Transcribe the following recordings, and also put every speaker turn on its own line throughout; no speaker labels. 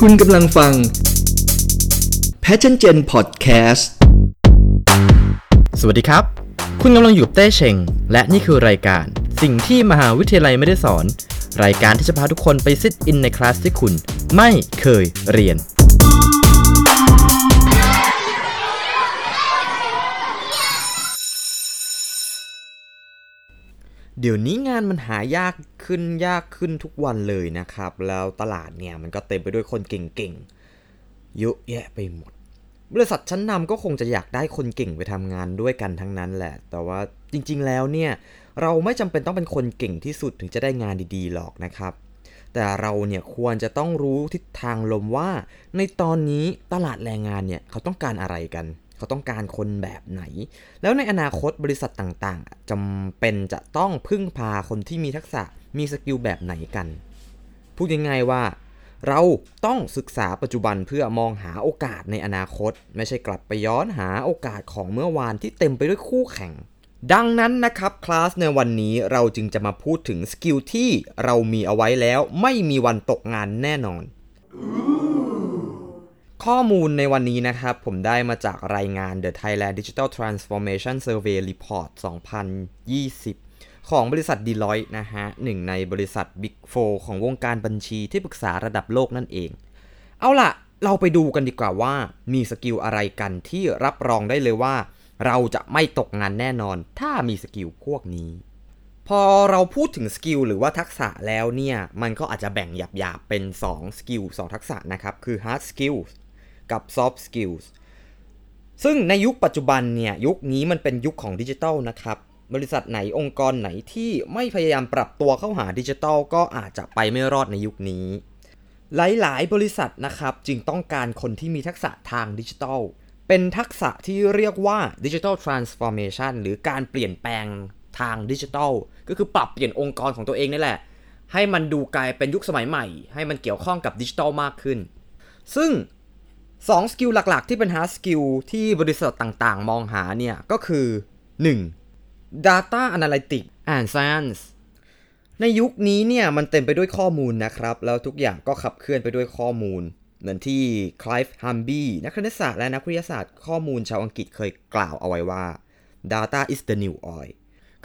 คุณกำลังฟัง Passion Gen Podcast
สวัสดีครับ คุณกำลังอยู่กับเต้เชง และนี่คือรายการสิ่งที่มหาวิทยาลัยไม่ได้สอน รายการที่จะพาทุกคนไปซิดอินในคลาสที่คุณไม่เคยเรียน เดี๋ยวนี้งานมันหายากขึ้นยากขึ้นทุกวันเลยนะครับ แล้วตลาดเนี่ยมันก็เต็มไปด้วยคนเก่งๆเยอะแยะไปหมด บริษัทชั้นนำก็คงจะอยากได้คนเก่งไปทำงานด้วยกันทั้งนั้นแหละ แต่ว่าจริงๆแล้วเนี่ยเราไม่จำเป็นต้องเป็นคนเก่งที่สุดถึงจะได้งานดีๆหรอกนะครับ แต่เราเนี่ยควรจะต้องรู้ทิศทางลมว่า ในตอนนี้ตลาดแรงงานเนี่ยเขาต้องการอะไรกัน เขาต้องการคนแบบไหน แล้วในอนาคตบริษัทต่างๆจำเป็นจะต้องพึ่งพาคนที่มีทักษะมี skill แบบไหนกัน พูดง่ายๆว่า เราต้องศึกษาปัจจุบันเพื่อมองหาโอกาสในอนาคต ไม่ใช่กลับไปย้อนหาโอกาสของเมื่อวานที่เต็มไปด้วยคู่แข่ง ดังนั้นนะครับคลาสในวันนี้เราจึงจะมาพูดถึง skill ที่เรามีเอาไว้แล้ว ไม่มีวันตกงานแน่นอน ข้อมูลในวันนี้นะครับ ผมได้มาจากรายงาน The Thailand Digital Transformation Survey Report 2020 ของบริษัท Deloitte นะฮะหนึ่งในบริษัท Big 4 ของวงการบัญชีที่ปรึกษาระดับโลกนั่นเอง เอาล่ะ เราไปดูกันดีกว่าว่ามี skill อะไรกันที่รับรองได้เลยว่า เราจะไม่ตกงานแน่นอน ถ้ามี skill พวกนี้ พอเราพูดถึง skill หรือว่าทักษะแล้วเนี่ย มันก็อาจจะแบ่งหยาบๆเป็น2 skill 2ทักษะนะครับ คือ hard skills กับ soft skills ซึ่งในยุคปัจจุบันเนี่ยยุคนี้มันเป็นยุคของดิจิทัลนะครับ บริษัทไหนองค์กรไหนที่ไม่พยายามปรับตัวเข้าหาดิจิทัลก็อาจจะไปไม่รอดในยุคนี้ หลาย ๆ บริษัทนะครับจึงต้องการคนที่มีทักษะทางดิจิทัล เป็นทักษะที่เรียกว่าดิจิทัลทรานส์ฟอร์เมชันหรือการเปลี่ยนแปลงทางดิจิทัล ก็คือปรับเปลี่ยนองค์กรของตัวเองนี่แหละ ให้มันดูกลายเป็นยุคสมัยใหม่ ให้มันเกี่ยวข้องกับดิจิทัลมากขึ้น ซึ่ง 2สกิลหลักๆ ที่เป็น hard skill ที่บริษัทต่างๆ มองหาเนี่ยก็คือ 1. data analytics and science ในยุคนี้เนี่ยมันเต็มไปด้วยข้อมูลนะครับ แล้วทุกอย่างก็ขับเคลื่อนไปด้วยข้อมูล เหมือนที่คลายฟ์ฮัมบีนักคณิตศาสตร์และนักวิทยาศาสตร์ข้อมูลชาวอังกฤษเคยกล่าวเอาไว้ว่า data is the new oil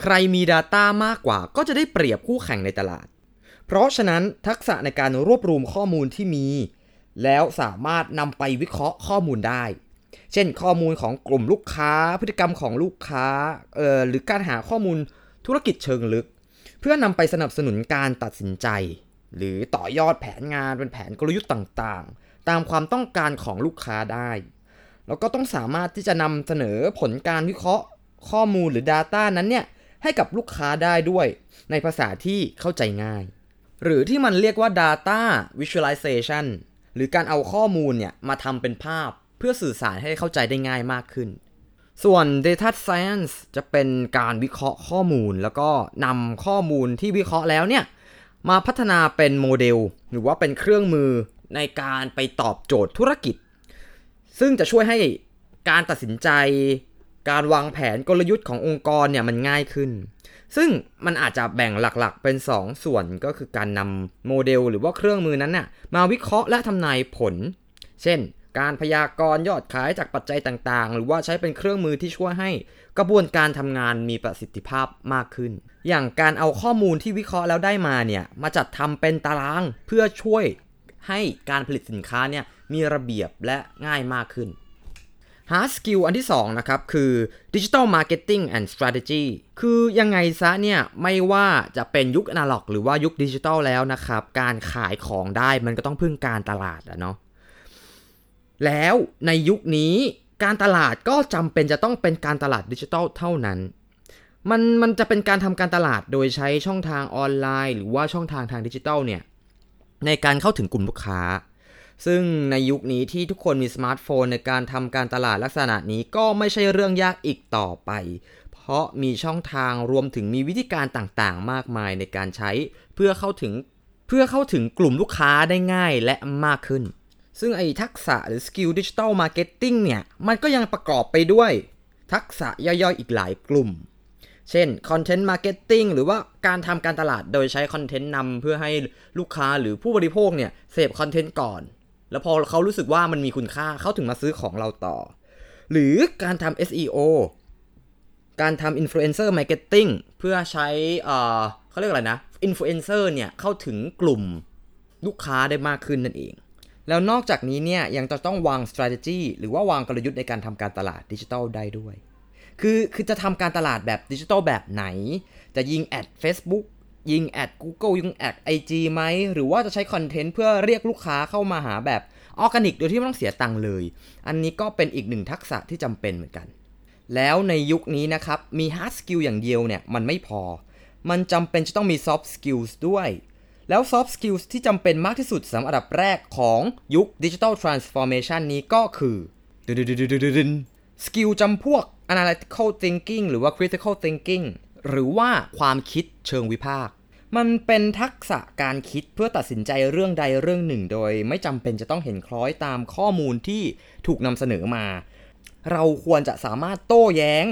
ใครมี data มากกว่าก็จะได้เปรียบคู่แข่งในตลาด เพราะฉะนั้นทักษะในการรวบรวมข้อมูลที่มี แล้วสามารถนำไปวิเคราะห์ข้อมูลได้ เช่นข้อมูลของกลุ่มลูกค้า พฤติกรรมของลูกค้าเอ่อหรือการหาข้อมูลธุรกิจเชิงลึก เพื่อนำไปสนับสนุนการตัดสินใจ หรือต่อยอดแผนงานเป็นแผนกลยุทธ์ต่างๆ ตามความต้องการของลูกค้าได้ แล้วก็ต้องสามารถที่จะนำเสนอผลการวิเคราะห์ ข้อมูลหรือ Data นั้นเนี่ยให้กับลูกค้าได้ด้วย ในภาษาที่เข้าใจง่าย หรือที่มันเรียกว่า data visualization หรือการเอาข้อมูลเนี่ยมาทำเป็นภาพเพื่อสื่อสารให้เข้าใจได้ง่ายมากขึ้น ส่วน data science จะเป็นการวิเคราะห์ข้อมูล แล้วก็นำข้อมูลที่วิเคราะห์แล้วเนี่ยมาพัฒนาเป็นโมเดล หรือว่าเป็นเครื่องมือในการไปตอบโจทย์ธุรกิจ ซึ่งจะช่วยให้การตัดสินใจ การวางแผนกลยุทธ์ขององค์กรเนี่ยมันง่ายขึ้น ซึ่งมันอาจจะแบ่งหลักๆเป็น2ส่วนก็คือการนำโมเดลหรือว่าเครื่องมือนั้นน่ะมาวิเคราะห์และทำนายผล เช่น การพยากรณ์ยอดขายจากปัจจัยต่างๆ หรือว่าใช้เป็นเครื่องมือที่ช่วยให้กระบวนการทำงานมีประสิทธิภาพมากขึ้น อย่างการเอาข้อมูลที่วิเคราะห์แล้วได้มาเนี่ยมาจัดทำเป็นตารางเพื่อช่วยให้การผลิตสินค้าเนี่ยมีระเบียบและง่ายมากขึ้น hard skill อันที่2นะครับคือ digital marketing and strategy คือยังไงซะเนี่ยไม่ว่าจะเป็นยุคอนาล็อก หรือว่ายุคดิจิทัลแล้วนะครับ การขายของได้มันก็ต้องพึ่งการตลาดอะเนาะแล้วในยุคนี้การตลาดก็จำเป็นจะต้องเป็นการตลาดดิจิทัลเท่านั้น มันมันจะเป็นการทำการตลาดโดยใช้ช่องทางออนไลน์ หรือว่าช่องทางทางดิจิทัลเนี่ยในการเข้าถึงกลุ่มลูกค้า ซึ่งในยุคนี้ที่ทุกคนมีสมาร์ทโฟนในการทำการตลาดลักษณะนี้ก็ไม่ใช่เรื่องยากอีกต่อไป เพราะมีช่องทางรวมถึงมีวิธีการต่างๆ มากมายในการใช้ เพื่อเข้าถึงเพื่อเข้าถึงกลุ่มลูกค้าได้ง่ายและมากขึ้น ซึ่งไอ้ทักษะหรือ skill digital marketing เนี่ย มันก็ยังประกอบไปด้วย ทักษะย่อยๆอีกหลายกลุ่ม เช่น content marketing หรือว่าการทำการตลาดโดยใช้คอนเทนต์นำเพื่อให้ลูกค้าหรือผู้บริโภคเนี่ยเสพคอนเทนต์ก่อน แล้วพอเขารู้สึกว่ามันมีคุณค่าเขาถึงมาซื้อของเราต่อ หรือการทำ SEO การทำ Influencer Marketing เพื่อใช้เออเขาเรียกอะไรนะ Influencer เนี่ยเข้าถึงกลุ่มลูกค้าได้มากขึ้นนั่นเอง แล้วนอกจากนี้เนี่ยยังจะต้องวาง strategy หรือว่าวางกลยุทธ์ในการทำการตลาดดิจิทัลได้ด้วย คือคือจะทำการตลาดแบบดิจิทัลแบบไหน จะยิงแอด Facebook ยิงแอด Google ยิงแอด IG ไหม หรือว่าจะใช้ content เพื่อเรียกลูกค้าเข้ามาหาแบบออร์แกนิกโดยที่ไม่ต้องเสียตังค์เลย อันนี้ก็เป็นอีกหนึ่งทักษะที่จำเป็นเหมือนกัน แล้วในยุคนี้นะครับ มี hard skill อย่างเดียวเนี่ย มันไม่พอ มันจำเป็นจะต้องมี soft skills ด้วย แล้ว soft skills ที่จำเป็นมากที่สุดสำหรับอันดับแรกของยุค digital transformation นี้ก็คือสกิลจำพวก analytical thinking หรือว่า critical thinking หรือว่าความคิดเชิงวิพากษ์มันเป็นทักษะการคิดเพื่อตัดสินใจเรื่องใดเรื่องหนึ่ง โดย ไม่จำเป็นจะต้องเห็นคล้อยตามข้อมูลที่ถูกนำเสนอมา เราควรจะสามารถโต้แย้ง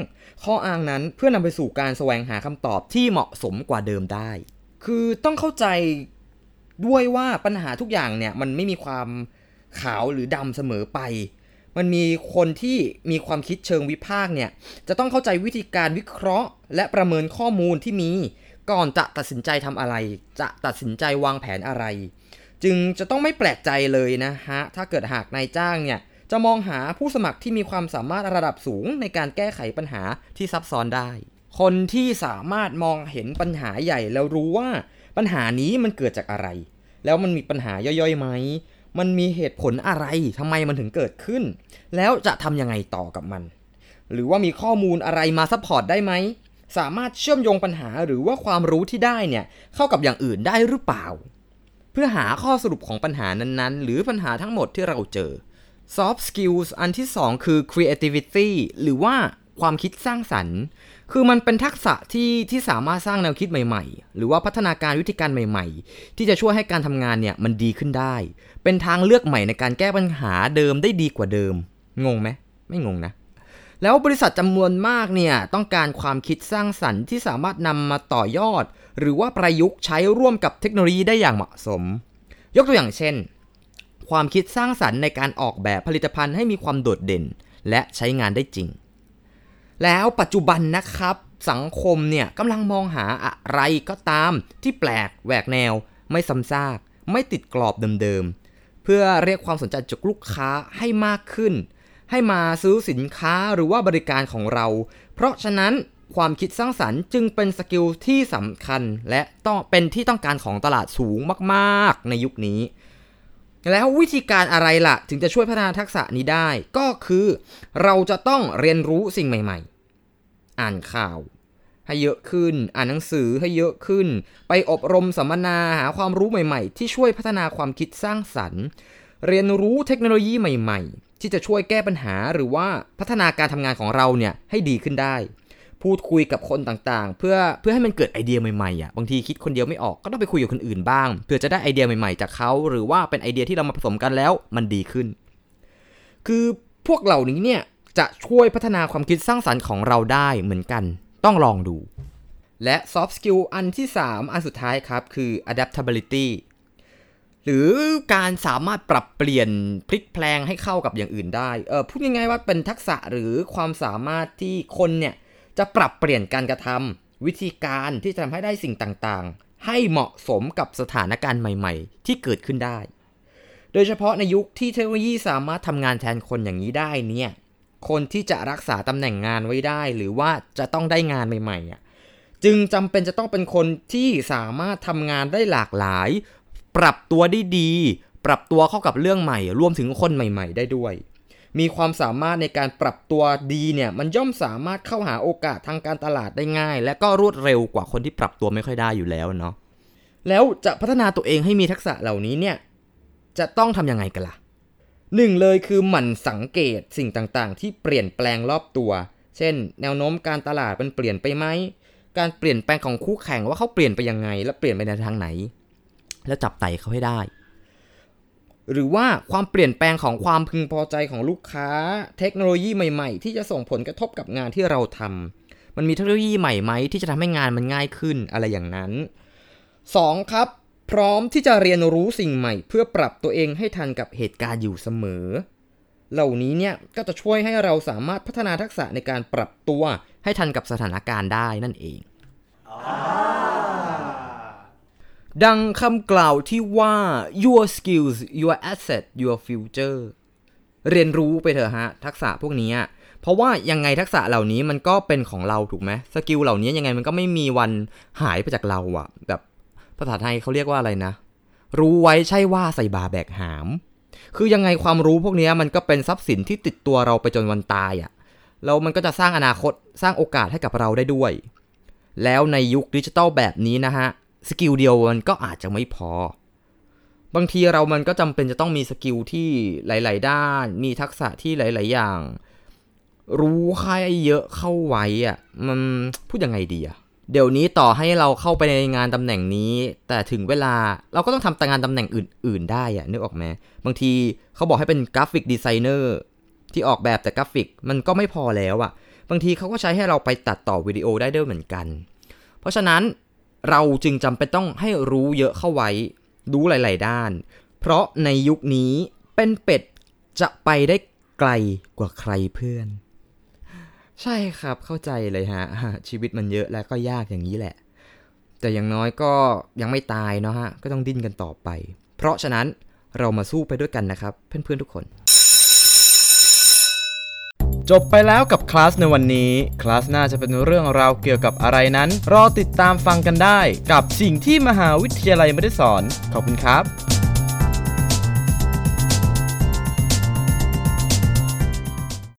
ข้ออ้างนั้นเพื่อนำไปสู่การแสวงหาคำตอบที่เหมาะสมกว่าเดิมได้ คือต้องเข้าใจด้วยว่าปัญหาทุกอย่างเนี่ยมันไม่มีความขาวหรือดำเสมอไป มันมีคนที่มีความคิดเชิงวิพากษ์เนี่ยจะต้องเข้าใจวิธีการวิเคราะห์ และประเมินข้อมูลที่มีก่อนจะตัดสินใจทำอะไร จะตัดสินใจวางแผนอะไร จึงจะต้องไม่แปลกใจเลยนะฮะถ้าเกิดหากนายจ้างเนี่ยจะมองหาผู้สมัครที่มีความสามารถระดับสูงในการแก้ไขปัญหาที่ซับซ้อนได้ คนที่สามารถมองเห็นปัญหาใหญ่แล้วรู้ว่าปัญหานี้มันเกิดจากอะไร แล้วมันมีปัญหาย่อยๆไหม มันมีเหตุผลอะไรทำไมมันถึงเกิดขึ้น แล้วจะทำยังไงต่อกับมัน หรือว่ามีข้อมูลอะไรมา support ได้ไหม สามารถเชื่อมโยงปัญหาหรือว่าความรู้ที่ได้เนี่ยเข้ากับอย่างอื่นได้หรือเปล่า เพื่อหาข้อสรุปของปัญหานั้นๆ หรือปัญหาทั้งหมดที่เราเจอ soft skills อันที่ 2 คือ creativity หรือว่าความคิดสร้างสรรค์ คือมันเป็นทักษะที่ที่สามารถสร้างแนวคิดใหม่ๆ หรือว่าพัฒนาการวิธีการใหม่ ๆ ที่จะช่วยให้การทำงานเนี่ยมันดีขึ้นได้ เป็นทางเลือกใหม่ในการแก้ปัญหาเดิมได้ดีกว่าเดิม งงไหมไม่งงนะ แล้วบริษัทจำนวนมากเนี่ยต้องการความคิดสร้างสรรค์ที่สามารถนำมาต่อยอด หรือว่าประยุกต์ใช้ร่วมกับเทคโนโลยีได้อย่างเหมาะสม ยกตัวอย่างเช่น ความคิดสร้างสรรค์ในการออกแบบผลิตภัณฑ์ให้มีความโดดเด่น และใช้งานได้จริง แล้วปัจจุบันนะครับ สังคมเนี่ยกำลังมองหาอะไรก็ตามที่แปลกแหวกแนว ไม่ซ้ำซาก ไม่ติดกรอบเดิมๆ เพื่อเรียกความสนใจจากลูกค้าให้มากขึ้น ให้มาซื้อสินค้าหรือว่าบริการของเรา เพราะฉะนั้นความคิดสร้างสรรค์จึงเป็นสกิลที่สำคัญ และต้องเป็นที่ต้องการของตลาดสูงมากๆ ในยุคนี้ แล้ววิธีการอะไรล่ะ ถึงจะช่วยพัฒนาทักษะนี้ได้ ก็คือ เราจะต้องเรียนรู้สิ่งใหม่ ๆ อ่านข่าว ให้เยอะขึ้น อ่านหนังสือให้เยอะขึ้น ไปอบรมสัมมนาหาความรู้ใหม่ๆ ที่ช่วยพัฒนาความคิดสร้างสรรค์ เรียนรู้เทคโนโลยีใหม่ ๆ ที่จะช่วยแก้ปัญหาหรือว่าพัฒนาการทำงานของเราเนี่ยให้ดีขึ้นได้ พูดคุยกับคนต่างๆ เพื่อเพื่อให้มันเกิดไอเดียใหม่ๆอะบางทีคิดคนเดียวไม่ออกก็ต้องไปคุยกับคนอื่นบ้างเพื่อจะได้ไอเดียใหม่ๆ จากเขาหรือว่าเป็นไอเดียที่เรามาผสมกันแล้วมันดีขึ้น คือพวกเหล่านี้เนี่ยจะช่วยพัฒนาความคิดสร้างสรรค์ของเราได้เหมือนกัน ต้องลองดู และ soft skill อันที่ 3 อันสุดท้ายครับคือ adaptability หรือการสามารถปรับเปลี่ยนพลิกแพลงให้เข้ากับอย่างอื่นได้เออพูดง่ายๆว่าเป็นทักษะหรือความสามารถที่คนเนี่ย จะปรับเปลี่ยนการกระทำวิธีการที่จะทำให้ได้สิ่งต่างๆ ให้เหมาะสมกับสถานการณ์ใหม่ ๆ ที่เกิดขึ้นได้ โดยเฉพาะในยุคที่เทคโนโลยีสามารถทำงานแทนคนอย่างนี้ได้เนี่ยคนที่จะรักษาตำแหน่งงานไว้ได้ หรือว่าจะต้องได้งานใหม่ๆอะจึงจำเป็นจะต้องเป็นคนที่สามารถทำงานได้หลากหลาย ปรับตัวได้ดี ปรับตัวเข้ากับเรื่องใหม่ รวมถึงคนใหม่ ๆ ได้ด้วย มีความสามารถในการปรับตัวดีเนี่ยมันย่อมสามารถเข้าหาโอกาสทางการตลาดได้ง่าย และก็รวดเร็วกว่าคนที่ปรับตัวไม่ค่อยได้อยู่แล้วเนาะแล้วจะพัฒนาตัวเองให้มีทักษะเหล่านี้เนี่ยจะต้องทำยังไงกันล่ะหนึ่งเลยคือหมั่นสังเกตสิ่งต่างๆ ที่เปลี่ยนแปลงรอบตัว เช่น แนวโน้มการตลาดมันเปลี่ยนไปไหม การเปลี่ยนแปลงของคู่แข่งว่าเขาเปลี่ยนไปยังไง และเปลี่ยนไปในทางไหน แล้วจับไต่เขาให้ได้ หรือว่าความเปลี่ยนแปลงของความพึงพอใจของลูกค้า เทคโนโลยีใหม่ๆ ที่จะส่งผลกระทบกับงานที่เราทำมันมีเทคโนโลยีใหม่ไหมที่จะทำให้งานมันง่ายขึ้นอะไรอย่างนั้น 2. ครับ พร้อมที่จะเรียนรู้สิ่งใหม่ เพื่อปรับตัวเองให้ทันกับเหตุการณ์อยู่เสมอ เหล่านี้เนี่ยก็จะช่วยให้เราสามารถพัฒนาทักษะในการปรับตัวให้ทันกับสถานการณ์ได้นั่นเอง ดังคำกล่าวที่ว่า your skills your asset your future เรียนรู้ไปเถอะฮะ ทักษะพวกนี้ เพราะว่ายังไงทักษะเหล่านี้มันก็เป็นของเราถูกไหม skill เหล่านี้ยังไงมันก็ไม่มีวันหายไปจากเราอะแบบภาษาไทยเขาเรียกว่าอะไรนะ รู้ไว้ใช่ว่าใส่บ่าแบกหาม คือยังไงความรู้พวกนี้มันก็เป็นทรัพย์สินที่ติดตัวเราไปจนวันตายอะแล้วมันก็จะสร้างอนาคตสร้างโอกาสให้กับเราได้ด้วย แล้วในยุคดิจิทัลแบบนี้นะฮะ skill เดียวมันก็อาจจะไม่พอ บางทีเรามันก็จำเป็นจะต้องมี skill ที่หลาย ๆ ด้าน มีทักษะที่หลาย ๆ อย่าง รู้ให้เยอะเข้าไว้อะมันพูดยังไงดีอะเดี๋ยวนี้ต่อให้เราเข้าไปในงานตำแหน่งนี้ แต่ถึงเวลาเราก็ต้องทำต่งานตำแหน่งอื่น ๆ ได้อะนึกออกไหมบางทีเขาบอกให้เป็น graphic designer ที่ออกแบบแต่กราฟิกมันก็ไม่พอแล้วอะบางทีเขาก็ใช้ให้เราไปตัดต่อวิดีโอได้ด้วยเหมือนกัน เพราะฉะนั้น เราจึงจำเป็นต้องให้รู้เยอะเข้าไว้ รู้หลาย ๆ ด้าน เพราะในยุคนี้เป็นเป็ดจะไปได้ไกลกว่าใครเพื่อน ใช่ครับเข้าใจเลยฮะ ชีวิตมันเยอะและก็ยากอย่างนี้แหละ แต่อย่างน้อยก็ยังไม่ตายเนาะฮะ ก็ต้องดิ้นกันต่อไป เพราะฉะนั้นเรามาสู้ไปด้วยกันนะครับ เพื่อน ๆ ทุกคน จบไปแล้วกับคลาสในวันนี้ คลาสหน้าจะเป็นเรื่องราวเกี่ยวกับอะไรนั้น รอติดตามฟังกันได้ กับสิ่งที่มหาวิทยาลัยไม่ได้สอน ขอบคุณครับ